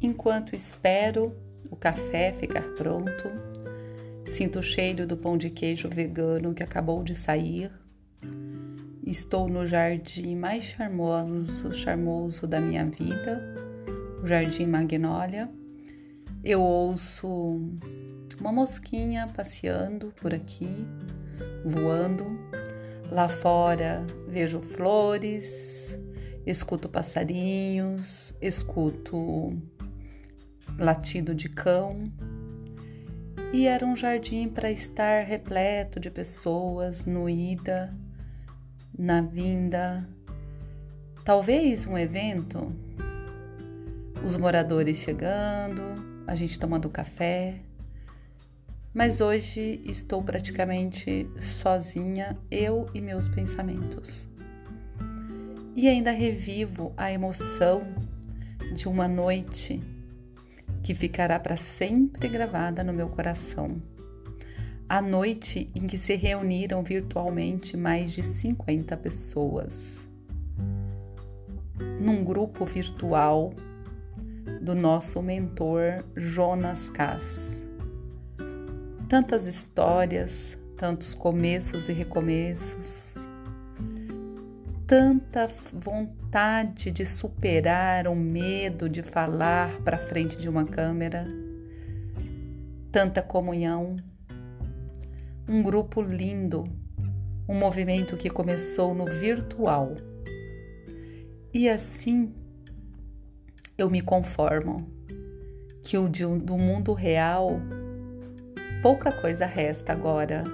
Enquanto espero o café ficar pronto, sinto o cheiro do pão de queijo vegano que acabou de sair. Estou no jardim mais charmoso, charmoso da minha vida, o Jardim Magnólia. Eu ouço uma mosquinha passeando por aqui, voando. Lá fora vejo flores, escuto passarinhos, escuto latido de cão. E era um jardim para estar repleto de pessoas no ida, na vinda. Talvez um evento, os moradores chegando, a gente tomando café. Mas hoje estou praticamente sozinha, eu e meus pensamentos. E ainda revivo a emoção de uma noite que ficará para sempre gravada no meu coração. A noite em que se reuniram virtualmente mais de 50 pessoas. Num grupo virtual do nosso mentor Jonas Kass. Tantas histórias, tantos começos e recomeços, tanta vontade de superar o medo de falar para frente de uma câmera, tanta comunhão, um grupo lindo, um movimento que começou no virtual. E assim eu me conformo que o do mundo real pouca coisa resta agora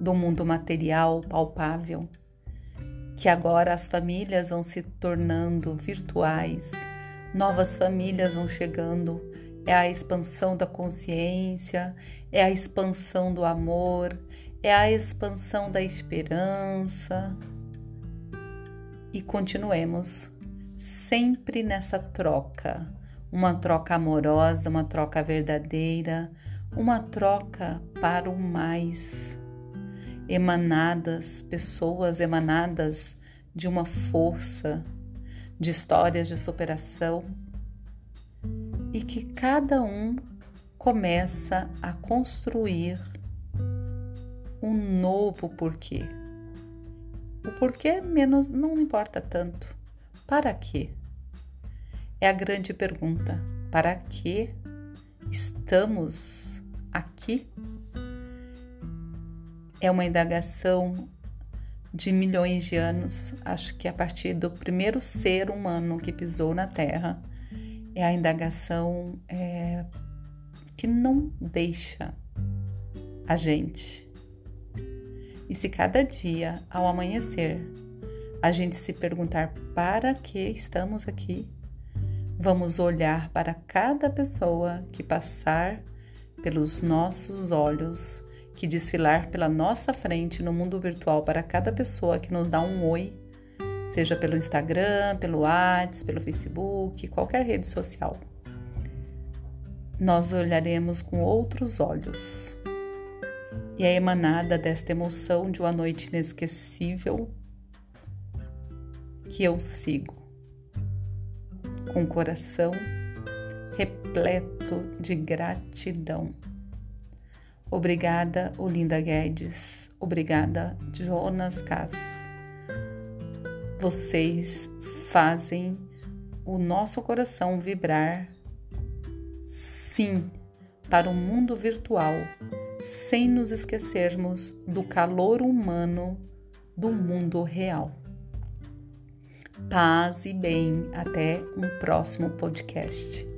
do mundo material palpável que agora as famílias vão se tornando virtuais, novas famílias vão chegando, é a expansão da consciência, é a expansão do amor, é a expansão da esperança. E continuemos sempre nessa troca, uma troca amorosa, uma troca verdadeira, uma troca para o mais emanadas, pessoas emanadas de uma força, de histórias de superação e que cada um começa a construir um novo porquê. O porquê menos não importa tanto. Para quê? É a grande pergunta. Para que estamos aqui? É uma indagação de milhões de anos, acho que a partir do primeiro ser humano que pisou na Terra, é a indagação é, que não deixa a gente. E se cada dia, ao amanhecer, a gente se perguntar para que estamos aqui, vamos olhar para cada pessoa que passar pelos nossos olhos que desfilar pela nossa frente no mundo virtual para cada pessoa que nos dá um oi, seja pelo Instagram, pelo WhatsApp, pelo Facebook, qualquer rede social. Nós olharemos com outros olhos. E é emanada desta emoção de uma noite inesquecível que eu sigo, com o coração repleto de gratidão. Obrigada, Olinda Guedes. Obrigada, Jonas Cass. Vocês fazem o nosso coração vibrar, sim, para o mundo virtual, sem nos esquecermos do calor humano do mundo real. Paz e bem, até um próximo podcast.